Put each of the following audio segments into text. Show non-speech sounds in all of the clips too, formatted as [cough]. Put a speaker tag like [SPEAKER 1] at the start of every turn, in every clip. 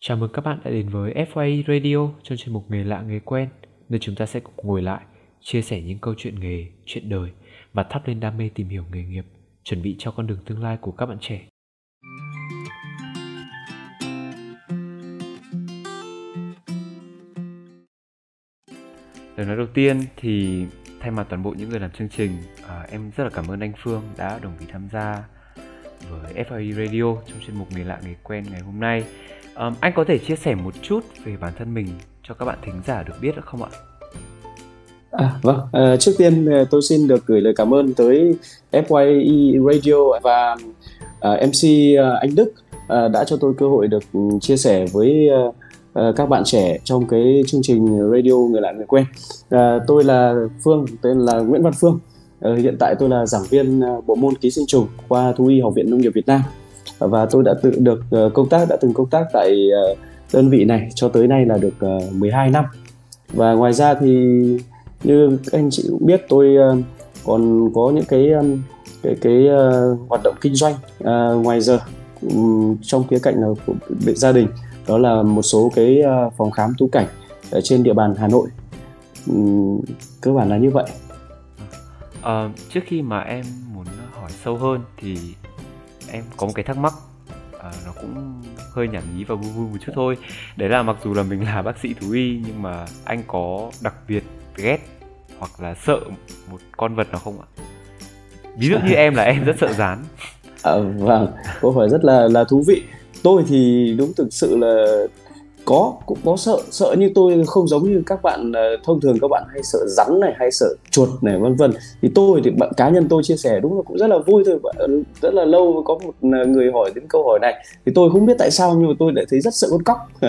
[SPEAKER 1] Chào mừng các bạn đã đến với FYI Radio trong chuyên mục Nghề lạ nghề quen, nơi chúng ta sẽ cùng ngồi lại, chia sẻ những câu chuyện nghề, chuyện đời và thắp lên đam mê tìm hiểu nghề nghiệp, chuẩn bị cho con đường tương lai của các bạn trẻ. Lời nói đầu tiên thì thay mặt toàn bộ những người làm chương trình, à, em rất là cảm ơn anh Phương đã đồng ý tham gia với FIE Radio trong chuyên mục Nghề lạ nghề quen ngày hôm nay. Um, anh có thể chia sẻ một chút về bản thân mình cho các bạn thính giả được biết được không ạ?
[SPEAKER 2] À, vâng, à, trước tiên ờ, tôi xin được gửi lời cảm ơn tới FYE Radio và ờ, à, MC anh Đức à, đã cho tôi cơ hội được ừ, chia sẻ với à, các bạn trẻ trong cái chương trình radio người lạ người quen. À, tôi là Phương, tên là Nguyễn Văn Phương. À, hiện tại tôi là giảng viên bộ môn ký sinh trùng khoa thú y Học viện Nông nghiệp Việt Nam và tôi đã tự được ờ, công tác đã từng công tác tại ờ, đơn vị này cho tới nay là được ờ, 12 năm. Và ngoài ra thì như các anh chị cũng biết tôi còn có những cái cái cái uh, hoạt động kinh doanh uh, ngoài giờ um, trong khía cạnh là của gia đình. Đó là một số cái uh, phòng khám tú cảnh ở trên địa bàn Hà Nội. Um, cơ bản là như vậy.
[SPEAKER 1] À, trước khi mà em muốn hỏi sâu hơn thì em có một cái thắc mắc à, nó cũng hơi nhảm nhí và vui vui một chút thôi. Đấy là mặc dù là mình là bác sĩ thú y nhưng mà anh có đặc biệt ghét hoặc là sợ một con vật nào không ạ? Ví dụ như em là em rất sợ rán.
[SPEAKER 2] À, [laughs] vâng câu hỏi rất là là thú vị. Tôi thì đúng thực sự là có, cũng có sợ sợ như tôi không giống như các bạn ờ, thông thường các bạn hay sợ rắn này, hay sợ chuột này, vân vân. Thì tôi thì bạn, cá nhân tôi chia sẻ đúng là cũng rất là vui thôi rất là lâu có một ờ, người hỏi đến câu hỏi này. Thì tôi không biết tại sao nhưng mà tôi lại thấy rất sợ con cóc. [laughs]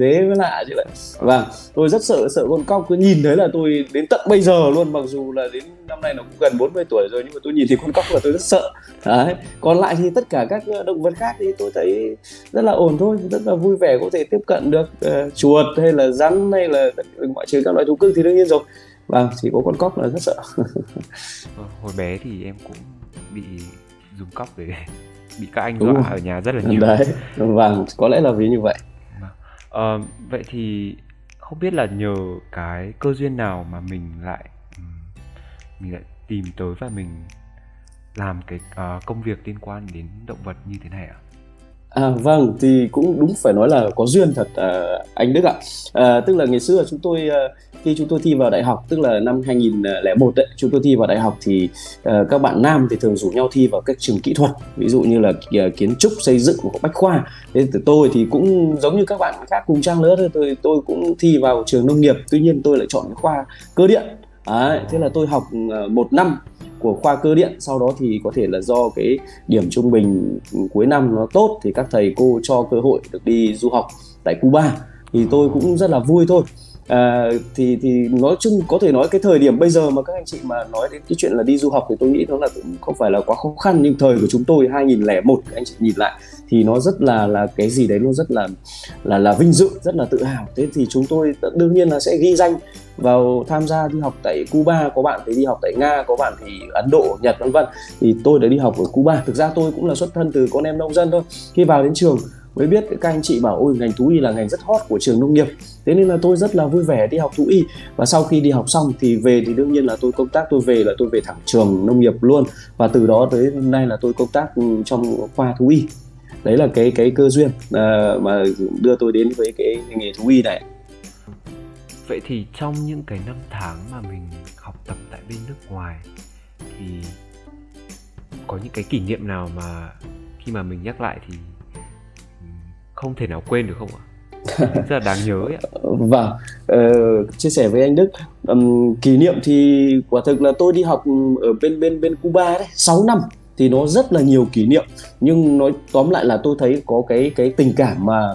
[SPEAKER 2] Thế mới lạ chứ lại và vâng, tôi rất sợ sợ con cóc. Cứ nhìn thấy là tôi đến tận bây giờ luôn, mặc dù là đến năm nay nó cũng gần 40 tuổi rồi nhưng mà tôi nhìn thấy con cóc là tôi rất sợ. Đấy, còn lại thì tất cả các ờ, động vật khác thì tôi thấy rất là ổn thôi, rất là vui vẻ có thể tiếp cận được uh, chuột hay là rắn hay là ngoại trừ các loại thú cưng thì đương nhiên rồi. Vâng chỉ có con cóc là rất sợ.
[SPEAKER 1] Ờ, hồi bé thì em cũng bị dùng cóc để bị các anh dọa ở nhà rất là nhiều.
[SPEAKER 2] Đấy vâng có lẽ là vì như vậy.
[SPEAKER 1] À, vậy thì không biết là nhờ cái cơ duyên nào mà mình lại mình lại tìm tới và mình làm cái uh, công việc liên quan đến động vật như thế này ạ?
[SPEAKER 2] À, À, vâng thì cũng đúng phải nói là có duyên thật à, anh Đức ạ. À, tức là ngày xưa chúng tôi à, khi chúng tôi thi vào đại học tức là năm 2001 đấy chúng tôi thi vào đại học thì à, các bạn nam thì thường rủ nhau thi vào các trường kỹ thuật ví dụ như là à, kiến trúc xây dựng hoặc bách khoa. Thế từ tôi thì cũng giống như các bạn khác cùng trang lứa thôi tôi tôi cũng thi vào trường nông nghiệp tuy nhiên tôi lại chọn cái khoa cơ điện. Đấy, thế là tôi học ờ, một năm của khoa cơ điện sau đó thì có thể là do cái điểm trung bình cuối năm nó tốt thì các thầy cô cho cơ hội được đi du học tại Cuba. Thì tôi cũng rất là vui thôi. À, thì thì nói chung có thể nói cái thời điểm bây giờ mà các anh chị mà nói đến cái chuyện là đi du học thì tôi nghĩ nó là cũng không phải là quá khó khăn nhưng thời của chúng tôi 2001 anh chị nhìn lại thì nó rất là là cái gì đấy luôn rất là là là vinh dự, rất là tự hào. Thế thì chúng tôi đương nhiên là sẽ ghi danh vào tham gia đi học tại Cuba. Có bạn thì đi học tại Nga, có bạn thì Ấn Độ, Nhật, vân vân. Thì tôi đã đi học ở Cuba. Thực ra tôi cũng là xuất thân từ con em nông dân thôi. Khi vào đến trường mới biết các anh chị bảo, ôi, ngành thú y là ngành rất hot của trường nông nghiệp. Thế nên là tôi rất là vui vẻ đi học thú y. Và sau khi đi học xong thì về thì đương nhiên là tôi, công tác tôi về là tôi về thẳng trường nông nghiệp luôn. Và từ đó tới hôm nay là tôi công tác ừ, trong khoa thú y đấy là cái cái cơ duyên uh, mà đưa tôi đến với cái nghề thú y này.
[SPEAKER 1] Vậy thì trong những cái năm tháng mà mình học tập tại bên nước ngoài thì có những cái kỷ niệm nào mà khi mà mình nhắc lại thì không thể nào quên được không ạ? [laughs] Rất là đáng nhớ ấy ạ.
[SPEAKER 2] Vâng uh, chia sẻ với anh Đức um, kỷ niệm thì quả thực là tôi đi học ở bên bên bên Cuba đấy 6 năm thì nó rất là nhiều kỷ niệm. Nhưng nói, tóm lại là tôi thấy có cái cái tình cảm mà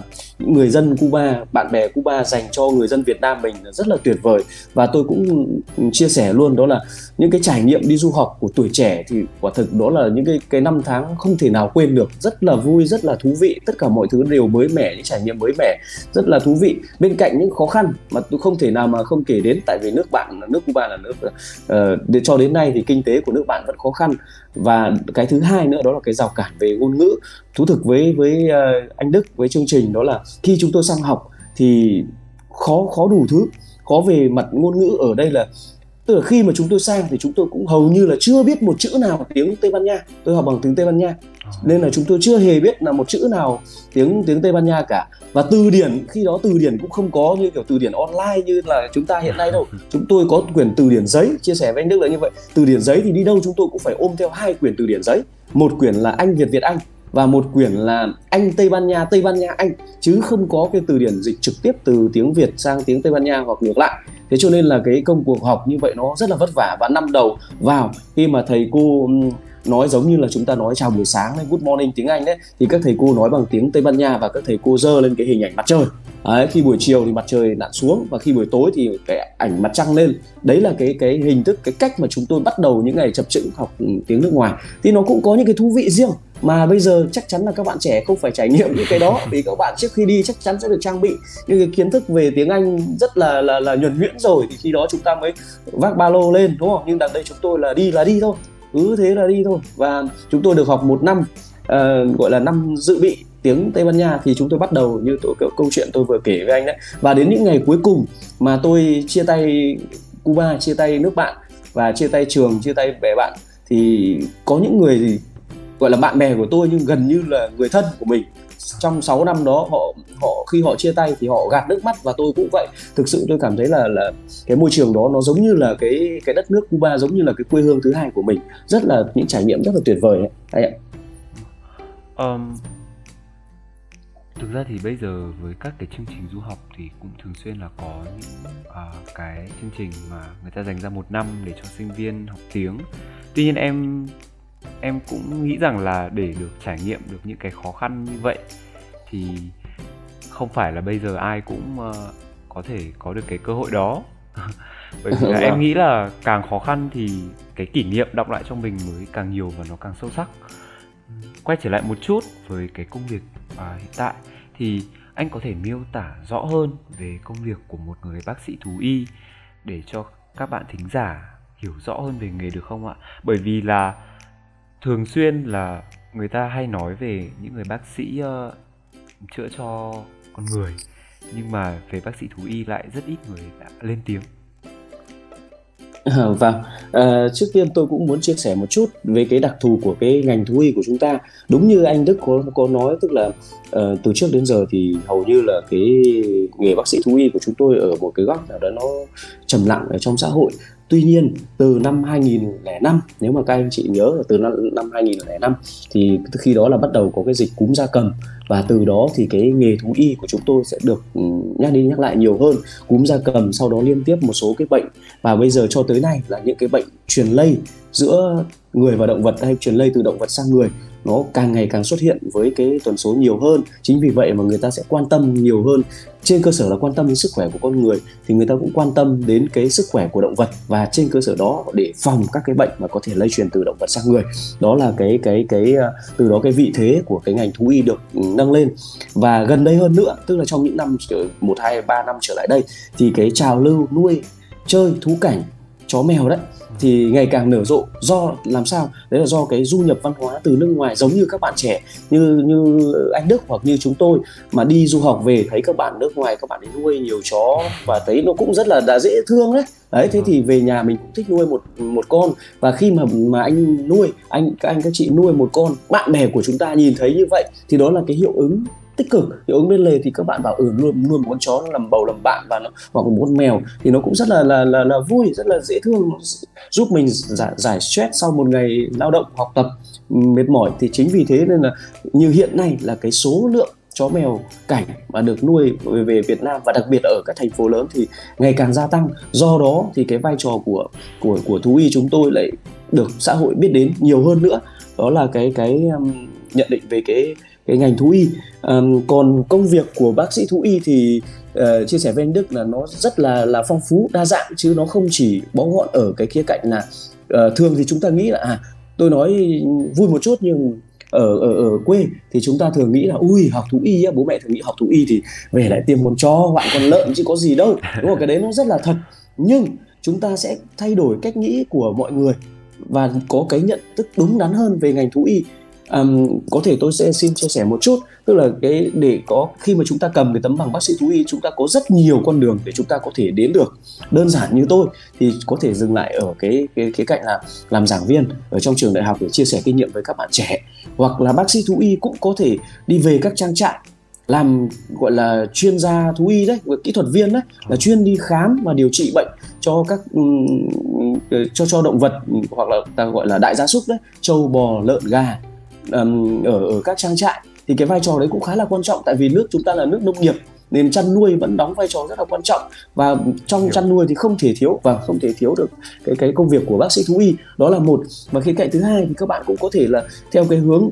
[SPEAKER 2] người dân Cuba, bạn bè Cuba dành cho người dân Việt Nam mình rất là tuyệt vời. Và tôi cũng chia sẻ luôn đó là những cái trải nghiệm đi du học của tuổi trẻ thì quả thực đó là những cái cái năm tháng không thể nào quên được. Rất là vui rất là thú vị. Tất cả mọi thứ đều mới mẻ những trải nghiệm mới mẻ rất là thú vị. Bên cạnh những khó khăn mà tôi không thể nào mà không kể đến tại vì nước bạn nước Cuba là nước ờ, uh, để cho đến nay thì kinh tế của nước bạn vẫn khó khăn. Và cái thứ hai nữa đó là cái rào cản về ngôn ngữ thú thực với với uh, anh Đức với chương trình đó là khi chúng tôi sang học thì khó khó đủ thứ khó về mặt ngôn ngữ ở đây là tức là khi mà chúng tôi sang thì chúng tôi cũng hầu như là chưa biết một chữ nào tiếng Tây Ban Nha. Tôi học bằng tiếng Tây Ban Nha. Ờ. nên là chúng tôi chưa hề biết là một chữ nào tiếng tiếng Tây Ban Nha cả. Và từ điển khi đó từ điển cũng không có như kiểu từ điển online như là chúng ta hiện nay đâu. [laughs] Chúng tôi có quyển từ điển giấy chia sẻ với anh Đức là như vậy. Từ điển giấy thì đi đâu chúng tôi cũng phải ôm theo hai quyển từ điển giấy. Một quyển là Anh Việt Việt Anh và một quyển là Anh Tây Ban Nha Tây Ban Nha Anh. Chứ không có cái từ điển dịch trực tiếp từ tiếng Việt sang tiếng Tây Ban Nha hoặc ngược lại. Thế cho nên là cái công cuộc học như vậy nó rất là vất vả. Và năm đầu vào khi mà thầy cô nói giống như là chúng ta nói chào buổi sáng hay good morning tiếng Anh đấy thì các thầy cô nói bằng tiếng Tây Ban Nha và các thầy cô dơ lên cái hình ảnh mặt trời. Đấy, khi buổi chiều thì mặt trời lặn xuống và khi buổi tối thì cái ảnh mặt trăng lên. Đấy là cái cái hình thức cái cách mà chúng tôi bắt đầu những ngày chập chững học tiếng nước ngoài. Thì nó cũng có những cái thú vị riêng mà bây giờ chắc chắn là các bạn trẻ không phải trải nghiệm những cái đó vì các bạn trước khi đi chắc chắn sẽ được trang bị những cái kiến thức về tiếng Anh rất là là là nhuần nhuyễn rồi thì khi đó chúng ta mới vác ba lô lên đúng không? Nhưng đằng đây chúng tôi là đi là đi thôi cứ thế là đi thôi. Và chúng tôi được học một năm uh, gọi là năm dự bị tiếng Tây Ban Nha thì chúng tôi bắt đầu như tôi, câu chuyện tôi vừa kể với anh đấy. Và đến những ngày cuối cùng mà tôi chia tay Cuba chia tay nước bạn và chia tay trường chia tay bè bạn thì có những người thì gọi là bạn bè của tôi nhưng gần như là người thân của mình. Trong 6 năm đó họ họ khi họ chia tay thì họ gạt nước mắt và tôi cũng vậy. Thực sự tôi cảm thấy là là cái môi trường đó nó giống như là cái cái đất nước Cuba giống như là cái quê hương thứ hai của mình. Rất là những trải nghiệm rất là tuyệt vời đấy ạ.
[SPEAKER 1] Um, thực ra thì bây giờ với các cái chương trình du học thì cũng thường xuyên là có những uh, cái chương trình mà người ta dành ra một năm để cho sinh viên học tiếng. Tuy nhiên em em cũng nghĩ rằng là để được trải nghiệm được những cái khó khăn như vậy thì không phải là bây giờ ai cũng uh, có thể có được cái cơ hội đó. [laughs] Bởi vì là em nghĩ là càng khó khăn thì cái kỷ niệm đọng lại trong mình mới càng nhiều và nó càng sâu sắc. Quay trở lại một chút với cái công việc uh, hiện tại thì anh có thể miêu tả rõ hơn về công việc của một người bác sĩ thú y để cho các bạn thính giả hiểu rõ hơn về nghề được không ạ? Bởi vì là thường xuyên là người ta hay nói về những người bác sĩ uh, chữa cho con người nhưng mà về bác sĩ thú y lại rất ít người đã lên tiếng.
[SPEAKER 2] À, vâng, à, trước tiên tôi cũng muốn chia sẻ một chút về cái đặc thù của cái ngành thú y của chúng ta. Đúng như anh Đức có có nói, tức là uh, từ trước đến giờ thì hầu như là cái nghề bác sĩ thú y của chúng tôi ở một cái góc nào đó nó trầm lặng ở trong xã hội. Tuy nhiên từ năm 2005 nếu mà các anh chị nhớ là từ năm, 2005 thì khi đó là bắt đầu có cái dịch cúm gia cầm và từ đó thì cái nghề thú y của chúng tôi sẽ được ừ, nhắc đi nhắc lại nhiều hơn, cúm da cầm, sau đó liên tiếp một số cái bệnh. Và bây giờ cho tới nay là những cái bệnh truyền lây giữa người và động vật hay truyền lây từ động vật sang người, nó càng ngày càng xuất hiện với cái tuần số nhiều hơn. Chính vì vậy mà người ta sẽ quan tâm nhiều hơn. Trên cơ sở là quan tâm đến sức khỏe của con người thì người ta cũng quan tâm đến cái sức khỏe của động vật. Và trên cơ sở đó để phòng các cái bệnh mà có thể lây truyền từ động vật sang người. Đó là cái cái cái à, từ đó cái vị thế của cái ngành thú y được ừ, nâng lên. Và gần đây hơn nữa, tức là trong những năm một, hai, ba năm trở lại đây, thì cái trào lưu, nuôi, chơi, thú cảnh, chó mèo đấy thì ngày càng nở rộ. Do làm sao? Đấy là do cái du nhập văn hóa từ nước ngoài giống như các bạn trẻ như như anh Đức hoặc như chúng tôi mà đi du học về thấy các bạn nước ngoài các bạn ấy nuôi nhiều chó và thấy nó cũng rất là đã dễ thương đấy. Đấy thế thì về nhà mình cũng thích nuôi một một con. Và khi mà mà anh nuôi anh các anh các chị nuôi một con bạn bè của chúng ta nhìn thấy như vậy thì đó là cái hiệu ứng tích cực. Hiệu ứng bên lề thì các bạn bảo ừ luôn luôn một con chó nó làm bầu làm bạn và nó hoặc một con mèo thì nó cũng rất là là là, là vui rất là dễ thương giúp mình giải, giải stress sau một ngày lao động học tập mệt mỏi. Thì chính vì thế nên là như hiện nay là cái số lượng chó mèo cảnh mà được nuôi về Việt Nam và đặc biệt ở các thành phố lớn thì ngày càng gia tăng. Do đó thì cái vai trò của của của thú y chúng tôi lại được xã hội biết đến nhiều hơn nữa. Đó là cái cái um, nhận định về cái cái ngành thú y. Um, còn công việc của bác sĩ thú y thì uh, chia sẻ với anh Đức là nó rất là là phong phú đa dạng chứ nó không chỉ bó gọn ở cái khía cạnh là uh, thường thì chúng ta nghĩ là à tôi nói vui một chút nhưng ở ở ở quê thì chúng ta thường nghĩ là ui học thú y á bố mẹ thường nghĩ học thú y thì về lại tiêm con chó hoặc con lợn chứ có gì đâu. Đúng không? Cái đấy nó rất là thật. Nhưng chúng ta sẽ thay đổi cách nghĩ của mọi người và có cái nhận thức đúng đắn hơn về ngành thú y um, có thể tôi sẽ xin chia sẻ một chút tức là cái để có khi mà chúng ta cầm cái tấm bằng bác sĩ thú y chúng ta có rất nhiều con đường để chúng ta có thể đến được. Đơn giản như tôi thì có thể dừng lại ở cái cái cái cạnh là làm giảng viên ở trong trường đại học để chia sẻ kinh nghiệm với các bạn trẻ. Hoặc là bác sĩ thú y cũng có thể đi về các trang trại làm gọi là chuyên gia thú y đấy kỹ thuật viên đấy là chuyên đi khám và điều trị bệnh cho các cho cho động vật hoặc là ta gọi là đại gia súc đấy trâu bò lợn gà um, ở ở các trang trại thì cái vai trò đấy cũng khá là quan trọng. Tại vì nước chúng ta là nước nông nghiệp nên chăn nuôi vẫn đóng vai trò rất là quan trọng. Và trong chăn nuôi thì không thể thiếu và không thể thiếu được cái cái công việc của bác sĩ thú y đó là một. Và khía cạnh thứ hai thì các bạn cũng có thể là theo cái hướng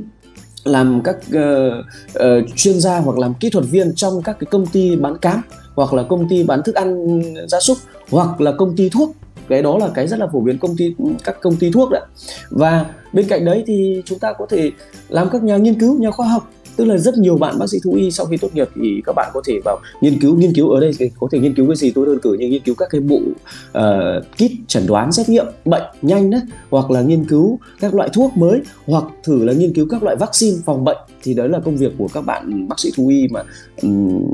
[SPEAKER 2] làm các uh, uh, chuyên gia hoặc làm kỹ thuật viên trong các cái công ty bán cám hoặc là công ty bán thức ăn gia súc hoặc là công ty thuốc cái đó là cái rất là phổ biến công ty các công ty thuốc đấy. Và bên cạnh đấy thì chúng ta có thể làm các nhà nghiên cứu nhà khoa học. Tức là rất nhiều bạn bác sĩ thú y sau khi tốt nghiệp thì các bạn có thể vào nghiên cứu nghiên cứu ở đây thì có thể nghiên cứu cái gì tôi đơn cử như nghiên cứu các cái bộ uh, kit chẩn đoán xét nghiệm bệnh nhanh đấy hoặc là nghiên cứu các loại thuốc mới hoặc thử là nghiên cứu các loại vaccine phòng bệnh. Thì đấy là công việc của các bạn bác sĩ thú y mà um,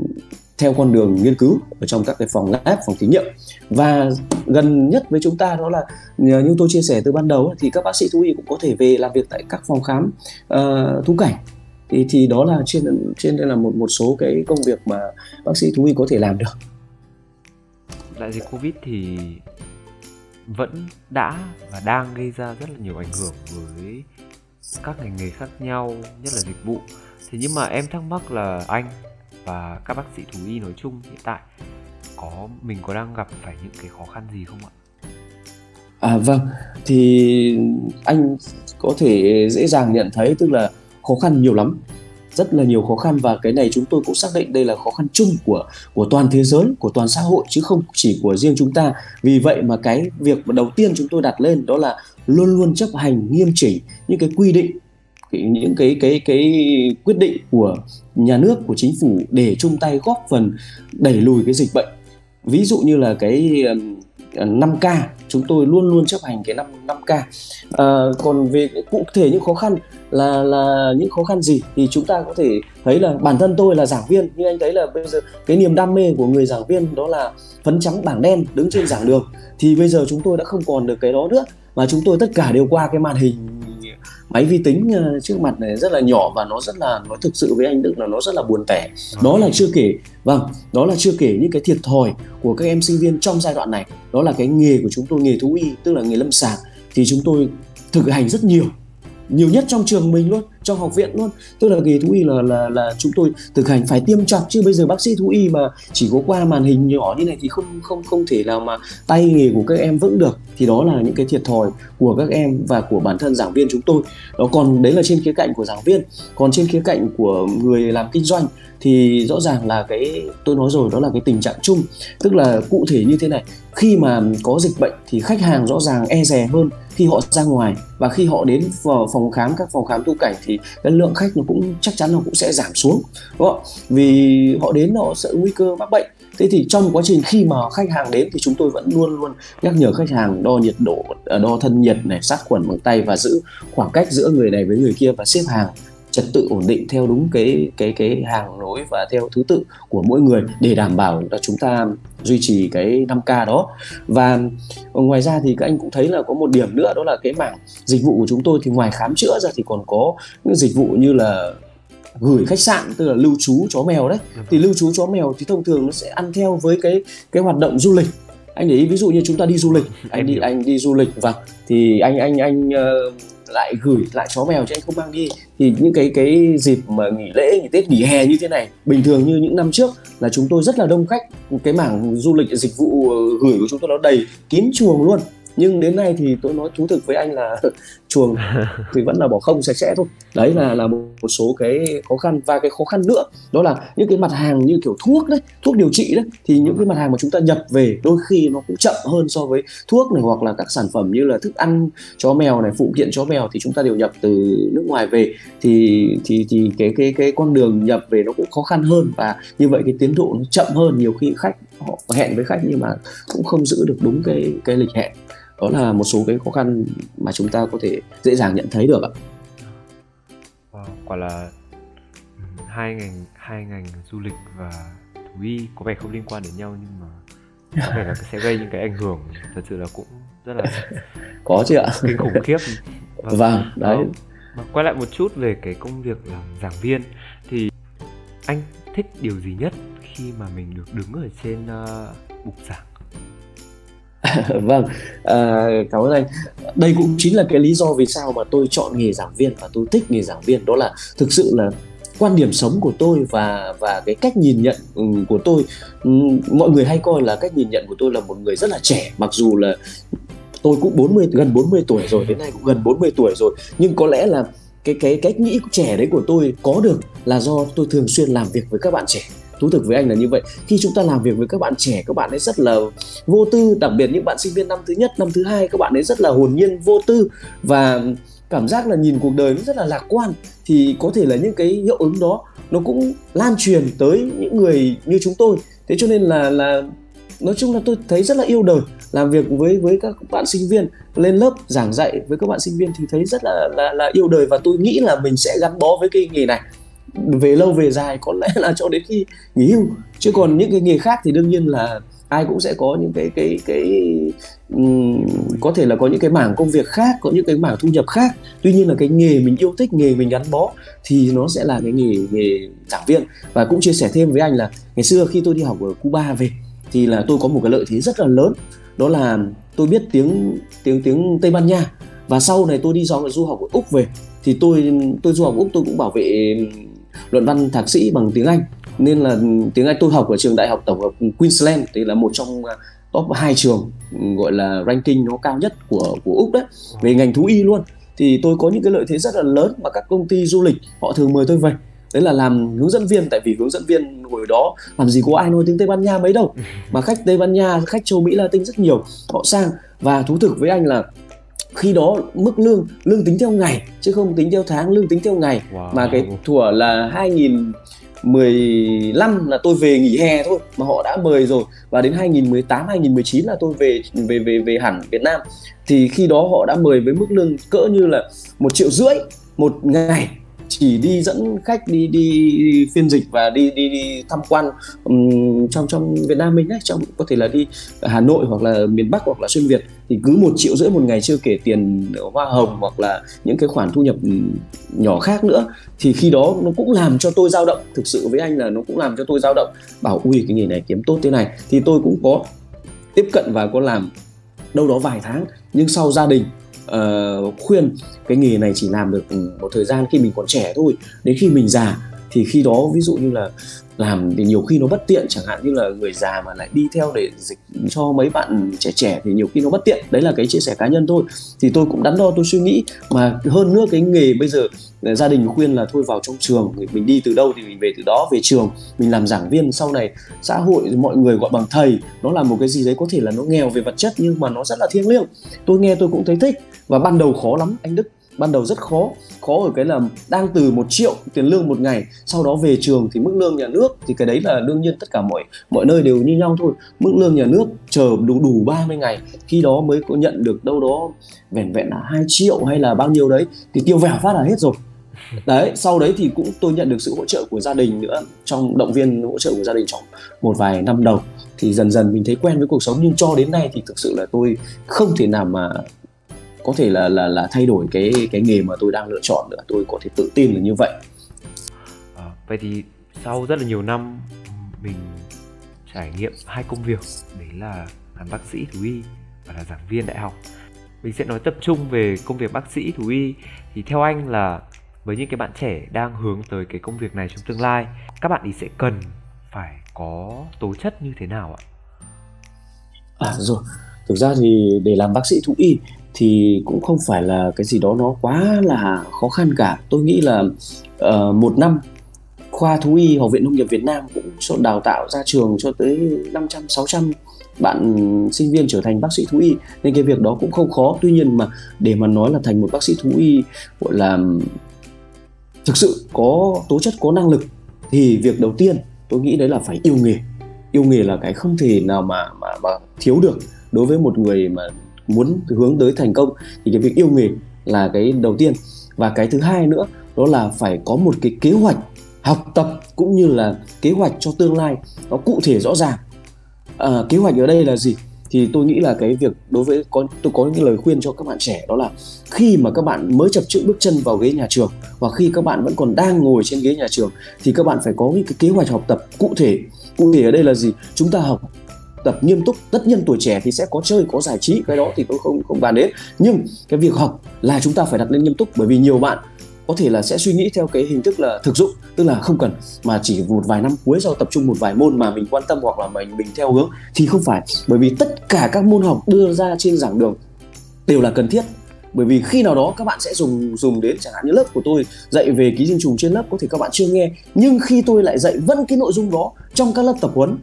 [SPEAKER 2] theo con đường nghiên cứu ở trong các cái phòng lab, phòng thí nghiệm. Và gần nhất với chúng ta đó là ờ, như tôi chia sẻ từ ban đầu thì các bác sĩ thú y cũng có thể về làm việc tại các phòng khám uh, thú cảnh. Thì thì đó là trên trên đây là một một số cái công việc mà bác sĩ thú y có thể làm được.
[SPEAKER 1] Đại dịch covid thì vẫn đã và đang gây ra rất là nhiều ảnh hưởng với các ngành nghề khác nhau nhất là dịch vụ. Thế nhưng mà em thắc mắc là anh và các bác sĩ thú y nói chung hiện tại có mình có đang gặp phải những cái khó khăn gì không ạ?
[SPEAKER 2] À vâng, thì anh có thể dễ dàng nhận thấy tức là khó khăn nhiều lắm rất là nhiều khó khăn và cái này chúng tôi cũng xác định đây là khó khăn chung của của toàn thế giới của toàn xã hội chứ không chỉ của riêng chúng ta vì vậy mà cái việc đầu tiên chúng tôi đặt lên đó là luôn luôn chấp hành nghiêm chỉnh những cái quy định những cái cái cái quyết định của nhà nước của chính phủ để chung tay góp phần đẩy lùi cái dịch bệnh. Ví dụ như là cái 5K chúng tôi luôn luôn chấp hành cái 5 5K à, còn về cụ thể những khó khăn là là những khó khăn gì thì chúng ta có thể thấy là bản thân tôi là giảng viên như anh thấy là bây giờ cái niềm đam mê của người giảng viên đó là phấn trắng bảng đen đứng trên giảng đường. Thì bây giờ chúng tôi đã không còn được cái đó nữa mà chúng tôi tất cả đều qua cái màn hình máy vi tính ờ, trước mặt này rất là nhỏ và nó rất là nó thực sự với anh Đức là nó rất là buồn tẻ. Đó là chưa kể vâng đó là chưa kể những cái thiệt thòi của các em sinh viên trong giai đoạn này. Đó là cái nghề của chúng tôi nghề thú y tức là nghề lâm sàng. Thì chúng tôi thực hành rất nhiều nhiều nhất trong trường mình luôn trong học viện luôn. Tức là nghề thú y là là là chúng tôi thực hành phải tiêm chọc chứ bây giờ bác sĩ thú y mà chỉ có qua màn hình nhỏ như này thì không không không thể nào mà tay nghề của các em vững được. Thì đó là những cái thiệt thòi của các em và của bản thân giảng viên chúng tôi. Đó, còn đấy là trên khía cạnh của giảng viên. Còn trên khía cạnh của người làm kinh doanh thì rõ ràng là cái, tôi nói rồi, đó là cái tình trạng chung. Tức là cụ thể như thế này, khi mà có dịch bệnh thì khách hàng rõ ràng e rè hơn khi họ ra ngoài. Và khi họ đến vào phòng khám, các phòng khám tu cảnh thì cái lượng khách nó cũng, chắc chắn nó cũng sẽ giảm xuống, đúng không? vì họ đến họ sợ nguy cơ mắc bệnh thế thì trong quá trình khi mà khách hàng đến thì chúng tôi vẫn luôn luôn nhắc nhở khách hàng đo nhiệt độ à, đo thân nhiệt này, sát khuẩn bằng tay và giữ khoảng cách giữa người này với người kia và xếp hàng trật tự ổn định theo đúng cái cái cái hàng nối và theo thứ tự của mỗi người để đảm bảo là chúng ta duy trì cái 5K đó. Và ngoài ra thì các anh cũng thấy là có một điểm nữa đó là cái mảng dịch vụ của chúng tôi thì ngoài khám chữa ra thì còn có những dịch vụ như là gửi khách sạn tức là lưu trú chó mèo đấy. Thì lưu trú chó mèo thì thông thường nó sẽ ăn theo với cái cái hoạt động du lịch. Anh để ý ví dụ như chúng ta đi du lịch [laughs] anh đi anh đi du lịch và thì anh anh anh uh, lại gửi lại chó mèo cho anh không mang đi. Thì những cái cái dịp mà nghỉ lễ, nghỉ tết, nghỉ hè như thế này, bình thường như những năm trước là chúng tôi rất là đông khách. Cái mảng du lịch, dịch vụ ờ, gửi của chúng tôi nó đầy kín chuồng luôn. Nhưng đến nay thì tôi nói thú thực với anh là [laughs] chuồng thì vẫn là bỏ không, sạch sẽ thôi đấy là là một, một số cái khó khăn. Và cái khó khăn nữa đó là những cái mặt hàng như kiểu thuốc đấy thuốc điều trị đấy thì những cái mặt hàng mà chúng ta nhập về đôi khi nó cũng chậm hơn so với thuốc này hoặc là các sản phẩm như là thức ăn chó mèo này phụ kiện chó mèo thì chúng ta đều nhập từ nước ngoài về. Thì thì thì cái cái cái con đường nhập về nó cũng khó khăn hơn và như vậy cái tiến độ nó chậm hơn. Nhiều khi khách họ hẹn với khách nhưng mà cũng không giữ được đúng cái cái lịch hẹn. Đó là một số cái khó khăn mà chúng ta có thể dễ dàng nhận thấy được ạ.
[SPEAKER 1] Wow, quả là hai ngành hai ngành du lịch và thú y có vẻ không liên quan đến nhau nhưng mà có vẻ là sẽ gây những cái ảnh hưởng. Thật sự là cũng rất là [laughs]
[SPEAKER 2] có chứ ạ.
[SPEAKER 1] kinh khủng khiếp.
[SPEAKER 2] Vâng, vâng đấy.
[SPEAKER 1] mà quay lại một chút về cái công việc làm giảng viên thì anh thích điều gì nhất khi mà mình được đứng ở trên uh, bục giảng [laughs]
[SPEAKER 2] vâng à, cảm ơn anh. Đây cũng chính là cái lý do vì sao mà tôi chọn nghề giảng viên và tôi thích nghề giảng viên đó là thực sự là quan điểm sống của tôi và và cái cách nhìn nhận ừ, của tôi. Ừ, mọi người hay coi là cách nhìn nhận của tôi là một người rất là trẻ mặc dù là tôi cũng 40 gần 40 tuổi rồi đến nay cũng gần 40 tuổi rồi. Nhưng có lẽ là cái cái cách nghĩ trẻ đấy của tôi có được là do tôi thường xuyên làm việc với các bạn trẻ thú thực với anh là như vậy. Khi chúng ta làm việc với các bạn trẻ các bạn ấy rất là vô tư đặc biệt những bạn sinh viên năm thứ nhất năm thứ hai các bạn ấy rất là hồn nhiên vô tư và cảm giác là nhìn cuộc đời nó rất là lạc quan. Thì có thể là những cái hiệu ứng đó nó cũng lan truyền tới những người như chúng tôi. Thế cho nên là là nói chung là tôi thấy rất là yêu đời làm việc với với các bạn sinh viên lên lớp giảng dạy với các bạn sinh viên thì thấy rất là là, là yêu đời và tôi nghĩ là mình sẽ gắn bó với cái nghề này về lâu về dài có lẽ là cho đến khi nghỉ hưu. Chứ còn những cái nghề khác thì đương nhiên là ai cũng sẽ có những cái cái cái um, có thể là có những cái mảng công việc khác có những cái mảng thu nhập khác. Tuy nhiên là cái nghề mình yêu thích nghề mình gắn bó thì nó sẽ là cái nghề nghề giảng viên. Và cũng chia sẻ thêm với anh là ngày xưa khi tôi đi học ở Cuba về thì là tôi có một cái lợi thế rất là lớn. Đó là tôi biết tiếng tiếng tiếng Tây Ban Nha. Và sau này tôi đi du, du học ở Úc về thì tôi tôi du học Úc tôi cũng bảo vệ luận văn thạc sĩ bằng tiếng Anh. Nên là tiếng Anh tôi học ở trường đại học tổng hợp Queensland thì là một trong à, top hai trường gọi là ranking nó cao nhất của của Úc đấy về ngành thú y luôn. Thì tôi có những cái lợi thế rất là lớn mà các công ty du lịch họ thường mời tôi về. Đấy là làm hướng dẫn viên tại vì hướng dẫn viên hồi đó làm gì có ai nói tiếng Tây Ban Nha mấy đâu. [laughs] Mà khách Tây Ban Nha khách châu Mỹ Latin rất nhiều họ sang. Và thú thực với anh là khi đó mức lương lương tính theo ngày chứ không tính theo tháng lương tính theo ngày. Wow. mà cái thủa là 2015 là tôi về nghỉ hè thôi mà họ đã mời rồi. Và đến 2018 2019 là tôi về về về về hẳn Việt Nam. Thì khi đó họ đã mời với mức lương cỡ như là một triệu rưỡi một ngày chỉ đi dẫn khách đi đi, phiên dịch và đi đi đi tham quan um, trong trong Việt Nam mình đấy trong có thể là đi Hà Nội hoặc là miền Bắc hoặc là xuyên Việt thì cứ một triệu rưỡi một ngày chưa kể tiền hoa hồng hoặc là những cái khoản thu nhập nhỏ khác nữa thì khi đó nó cũng làm cho tôi dao động. Thực sự với anh là nó cũng làm cho tôi dao động. Bảo ui cái nghề này kiếm tốt thế này. Thì tôi cũng có tiếp cận và có làm đâu đó vài tháng nhưng sau gia đình uh, khuyên cái nghề này chỉ làm được một thời gian khi mình còn trẻ thôi. Đến khi mình già thì khi đó, ví dụ như là làm thì nhiều khi nó bất tiện, chẳng hạn như là người già mà lại đi theo để dịch cho mấy bạn trẻ trẻ thì nhiều khi nó bất tiện. Đấy là cái chia sẻ cá nhân thôi. Thì tôi cũng đắn đo, tôi suy nghĩ. Mà hơn nữa, cái nghề bây giờ ờ, gia đình khuyên là thôi vào trong trường mình đi từ đâu thì mình về từ đó, về trường, mình làm giảng viên. Sau này, xã hội, mọi người gọi bằng thầy, nó là một cái gì đấy có thể là nó nghèo về vật chất nhưng mà nó rất là thiêng liêng. Tôi nghe tôi cũng thấy thích và ban đầu khó lắm. Anh Đức ban đầu rất khó. Khó ở cái là đang từ một triệu tiền lương một ngày, sau đó về trường thì mức lương nhà nước, thì cái đấy là đương nhiên tất cả mọi mọi nơi đều như nhau thôi. Mức lương nhà nước chờ đủ đủ 30 ngày, khi đó mới có nhận được đâu đó vẻn vẹn là 2 triệu hay là bao nhiêu đấy, thì tiêu vẻo phát là hết rồi. Đấy, sau đấy thì cũng tôi nhận được sự hỗ trợ của gia đình nữa, trong động viên hỗ trợ của gia đình trong một vài năm đầu. Thì dần dần mình thấy quen với cuộc sống, nhưng cho đến nay thì thực sự là tôi không thể nào mà có thể là là là thay đổi cái cái nghề mà tôi đang lựa chọn nữa. Tôi có thể tự tin là như vậy.
[SPEAKER 1] À, vậy thì sau rất là nhiều năm mình trải nghiệm hai công việc đấy là làm bác sĩ thú y và là giảng viên đại học mình sẽ nói tập trung về công việc bác sĩ thú y. Thì theo anh là với những cái bạn trẻ đang hướng tới cái công việc này trong tương lai các bạn ý sẽ cần phải có tố chất như thế nào ạ?
[SPEAKER 2] À rồi. Thực ra thì để làm bác sĩ thú y thì cũng không phải là cái gì đó nó quá là khó khăn cả. Tôi nghĩ là uh, một năm khoa thú y học viện nông nghiệp Việt Nam cũng đào tạo ra trường cho tới 500 600 bạn sinh viên trở thành bác sĩ thú y. Nên cái việc đó cũng không khó. Tuy nhiên mà để mà nói là thành một bác sĩ thú y gọi là thực sự có tố chất có năng lực thì việc đầu tiên tôi nghĩ đấy là phải yêu nghề. Yêu nghề là cái không thể nào mà mà, mà thiếu được đối với một người mà muốn hướng tới thành công thì cái việc yêu nghề là cái đầu tiên. Và cái thứ hai nữa đó là phải có một cái kế hoạch học tập cũng như là kế hoạch cho tương lai nó cụ thể rõ ràng. À, kế hoạch ở đây là gì? Thì tôi nghĩ là cái việc đối với có tôi có những lời khuyên cho các bạn trẻ đó là khi mà các bạn mới chập chững bước chân vào ghế nhà trường và khi các bạn vẫn còn đang ngồi trên ghế nhà trường thì các bạn phải có cái kế hoạch học tập cụ thể. Cụ thể ở đây là gì? Chúng ta học tập nghiêm túc, tất nhiên tuổi trẻ thì sẽ có chơi, có giải trí, cái đó thì tôi không không bàn đến. Nhưng cái việc học là chúng ta phải đặt lên nghiêm túc, bởi vì nhiều bạn có thể là sẽ suy nghĩ theo cái hình thức là thực dụng, tức là không cần, mà chỉ một vài năm cuối sau tập trung một vài môn mà mình quan tâm hoặc là mình mình theo hướng, thì không phải. Bởi vì tất cả các môn học đưa ra trên giảng đường đều là cần thiết. Bởi vì khi nào đó các bạn sẽ dùng dùng đến, chẳng hạn như lớp của tôi dạy về ký sinh trùng trên lớp, có thể các bạn chưa nghe. Nhưng khi tôi lại dạy vẫn cái nội dung đó trong các lớp tập huấn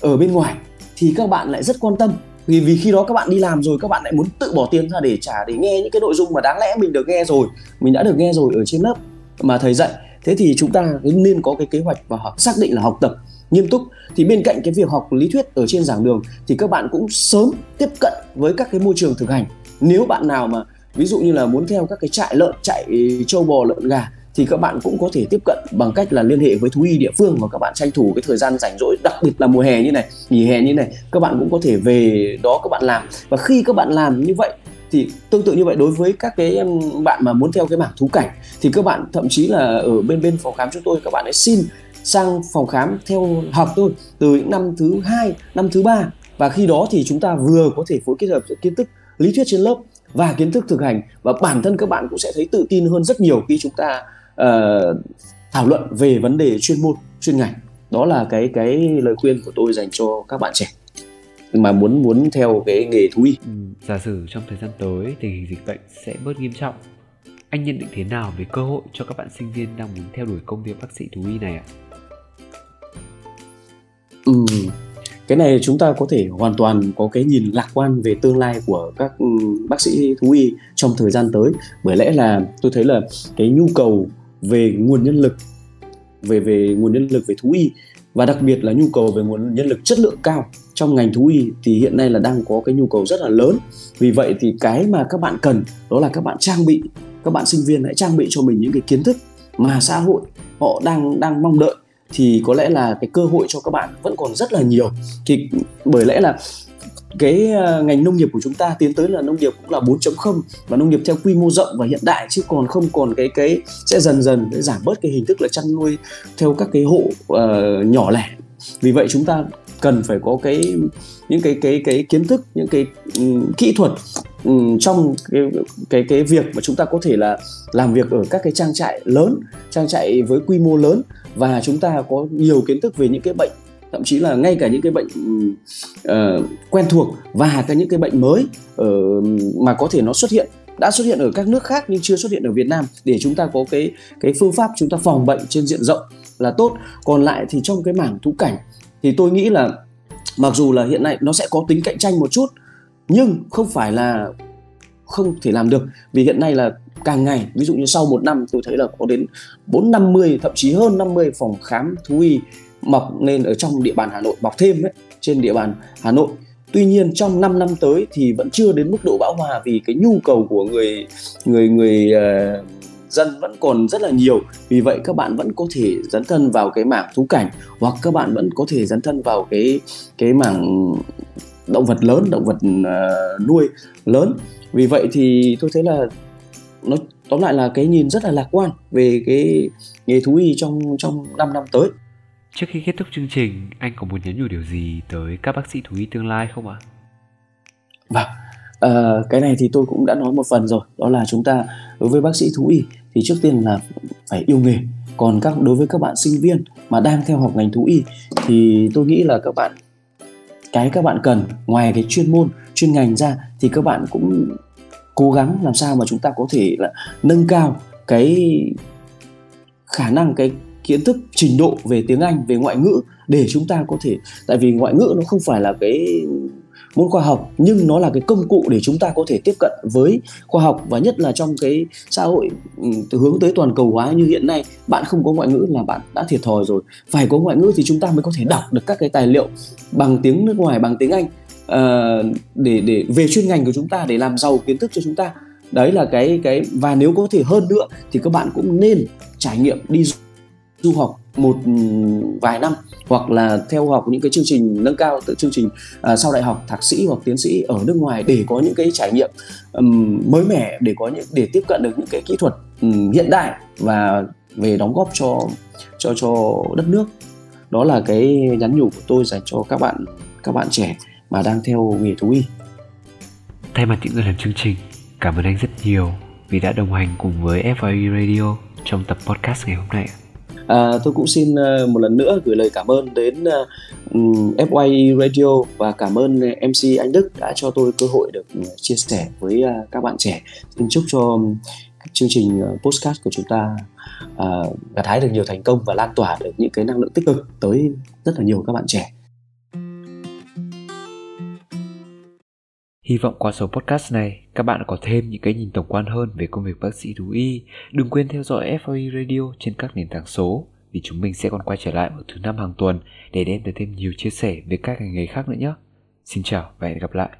[SPEAKER 2] ở bên ngoài thì các bạn lại rất quan tâm. Vì vì khi đó các bạn đi làm rồi, các bạn lại muốn tự bỏ tiền ra để trả để nghe những cái nội dung mà đáng lẽ mình được nghe rồi, mình đã được nghe rồi ở trên lớp mà thầy dạy. Thế thì chúng ta nên có cái kế hoạch và xác định là học tập nghiêm túc. Thì bên cạnh cái việc học lý thuyết ở trên giảng đường thì các bạn cũng sớm tiếp cận với các cái môi trường thực hành. Nếu bạn nào mà, ví dụ như là muốn theo các cái trại lợn chạy trâu bò, lợn gà thì các bạn cũng có thể tiếp cận bằng cách là liên hệ với thú y địa phương và các bạn tranh thủ cái thời gian rảnh rỗi, đặc biệt là mùa hè như này, nghỉ hè như này, các bạn cũng có thể về đó các bạn làm. Và khi các bạn làm như vậy thì tương tự như vậy, đối với các cái bạn mà muốn theo cái mảng thú cảnh thì các bạn thậm chí là ở bên bên phòng khám chúng tôi, các bạn hãy xin sang phòng khám theo học thôi, từ những năm thứ hai, năm thứ ba. Và khi đó thì chúng ta vừa có thể phối kết hợp giữa kiến thức, lý thuyết trên lớp và kiến thức thực hành. Và bản thân các bạn cũng sẽ thấy tự tin hơn rất nhiều khi chúng ta uh, thảo luận về vấn đề chuyên môn chuyên ngành đó là cái cái lời khuyên của tôi dành cho các bạn trẻ mà muốn muốn theo cái nghề thú y.
[SPEAKER 1] Ừ, giả sử trong thời gian tới tình hình dịch bệnh sẽ bớt nghiêm trọng, anh nhận định thế nào về cơ hội cho các bạn sinh viên đang muốn theo đuổi công việc bác sĩ thú y này ạ?
[SPEAKER 2] Ừ, cái này chúng ta có thể hoàn toàn có cái nhìn lạc quan về tương lai của các ừ, bác sĩ thú y trong thời gian tới bởi lẽ là tôi thấy là cái nhu cầu về nguồn nhân lực, về về nguồn nhân lực về thú y và đặc biệt là nhu cầu về nguồn nhân lực chất lượng cao trong ngành thú y thì hiện nay là đang có cái nhu cầu rất là lớn. Vì vậy thì cái mà các bạn cần đó là các bạn trang bị, các bạn sinh viên hãy trang bị cho mình những cái kiến thức mà xã hội họ đang đang mong đợi. Thì có lẽ là cái cơ hội cho các bạn vẫn còn rất là nhiều. Thì bởi lẽ là cái ờ, ngành nông nghiệp của chúng ta tiến tới là nông nghiệp cũng là 4.0 và nông nghiệp theo quy mô rộng và hiện đại chứ còn không còn cái cái sẽ dần dần để giảm bớt cái hình thức là chăn nuôi theo các cái hộ uh, nhỏ lẻ. Vì vậy chúng ta cần phải có cái những cái cái cái kiến thức những cái um, kỹ thuật um, trong cái cái cái việc mà chúng ta có thể là làm việc ở các cái trang trại lớn trang trại với quy mô lớn và chúng ta có nhiều kiến thức về những cái bệnh thậm chí là ngay cả những cái bệnh uh, quen thuộc và cả những cái bệnh mới uh, mà có thể nó xuất hiện đã xuất hiện ở các nước khác nhưng chưa xuất hiện ở Việt Nam để chúng ta có cái cái phương pháp chúng ta phòng bệnh trên diện rộng là tốt. Còn lại thì trong cái mảng thú cảnh thì tôi nghĩ là mặc dù là hiện nay nó sẽ có tính cạnh tranh một chút nhưng không phải là không thể làm được. Vì hiện nay là càng ngày ví dụ như sau một năm tôi thấy là có đến bốn năm mươi thậm chí hơn 50 phòng khám thú y mọc lên ở trong địa bàn Hà Nội mọc thêm ấy, trên địa bàn Hà Nội Tuy nhiên trong 5 năm tới thì vẫn chưa đến mức độ bão hòa vì cái nhu cầu của người người người uh, dân vẫn còn rất là nhiều. Vì vậy các bạn vẫn có thể dấn thân vào cái mảng thú cảnh hoặc các bạn vẫn có thể dấn thân vào cái cái mảng động vật lớn, động vật uh, nuôi lớn. Vì vậy thì tôi thấy là nó tóm lại là cái nhìn rất là lạc quan về cái nghề thú y trong trong 5 năm tới.
[SPEAKER 1] Trước khi kết thúc chương trình, anh có muốn nhắn nhủ điều gì tới các bác sĩ thú y tương lai không ạ?
[SPEAKER 2] Vâng, à, cái này thì tôi cũng đã nói một phần rồi, đó là chúng ta đối với bác sĩ thú y thì trước tiên là phải yêu nghề. Còn các đối với các bạn sinh viên mà đang theo học ngành thú y thì tôi nghĩ là các bạn cái các bạn cần ngoài cái chuyên môn chuyên ngành ra thì các bạn cũng cố gắng làm sao mà chúng ta có thể là nâng cao cái khả năng cái kiến thức trình độ về tiếng Anh về ngoại ngữ để chúng ta có thể tại vì ngoại ngữ nó không phải là cái môn khoa học nhưng nó là cái công cụ để chúng ta có thể tiếp cận với khoa học và nhất là trong cái xã hội ừ, hướng tới toàn cầu hóa như hiện nay. Bạn không có ngoại ngữ là bạn đã thiệt thòi rồi. Phải có ngoại ngữ thì chúng ta mới có thể đọc được các cái tài liệu bằng tiếng nước ngoài bằng tiếng Anh uh, để để về chuyên ngành của chúng ta để làm giàu kiến thức cho chúng ta. Đấy là cái cái và nếu có thể hơn nữa thì các bạn cũng nên trải nghiệm đi du học một vài năm hoặc là theo học những cái chương trình nâng cao từ chương trình uh, sau đại học thạc sĩ hoặc tiến sĩ ở nước ngoài để có những cái trải nghiệm um, mới mẻ để có những để tiếp cận được những cái kỹ thuật um, hiện đại và về đóng góp cho cho cho đất nước. Đó là cái nhắn nhủ của tôi dành cho các bạn các bạn trẻ mà đang theo nghề thú y.
[SPEAKER 1] Thay mặt những người làm chương trình cảm ơn anh rất nhiều vì đã đồng hành cùng với FYE Radio trong tập podcast ngày hôm nay
[SPEAKER 2] À, tôi cũng xin ờ, một lần nữa gửi lời cảm ơn đến ờ, uh, FYE Radio và cảm ơn ờ, MC Anh Đức đã cho tôi cơ hội được chia sẻ với uh, các bạn trẻ. Xin chúc cho chương trình podcast postcard của chúng ta uh, gặt hái được nhiều thành công và lan tỏa được những cái năng lượng tích cực tới rất là nhiều các bạn trẻ.
[SPEAKER 1] Hy vọng qua số podcast này, các bạn có thêm những cái nhìn tổng quan hơn về công việc bác sĩ thú y. Đừng quên theo dõi FOE Radio trên các nền tảng số, vì chúng mình sẽ còn quay trở lại vào thứ năm hàng tuần để đem tới thêm nhiều chia sẻ về các ngành nghề khác nữa nhé. Xin chào và hẹn gặp lại.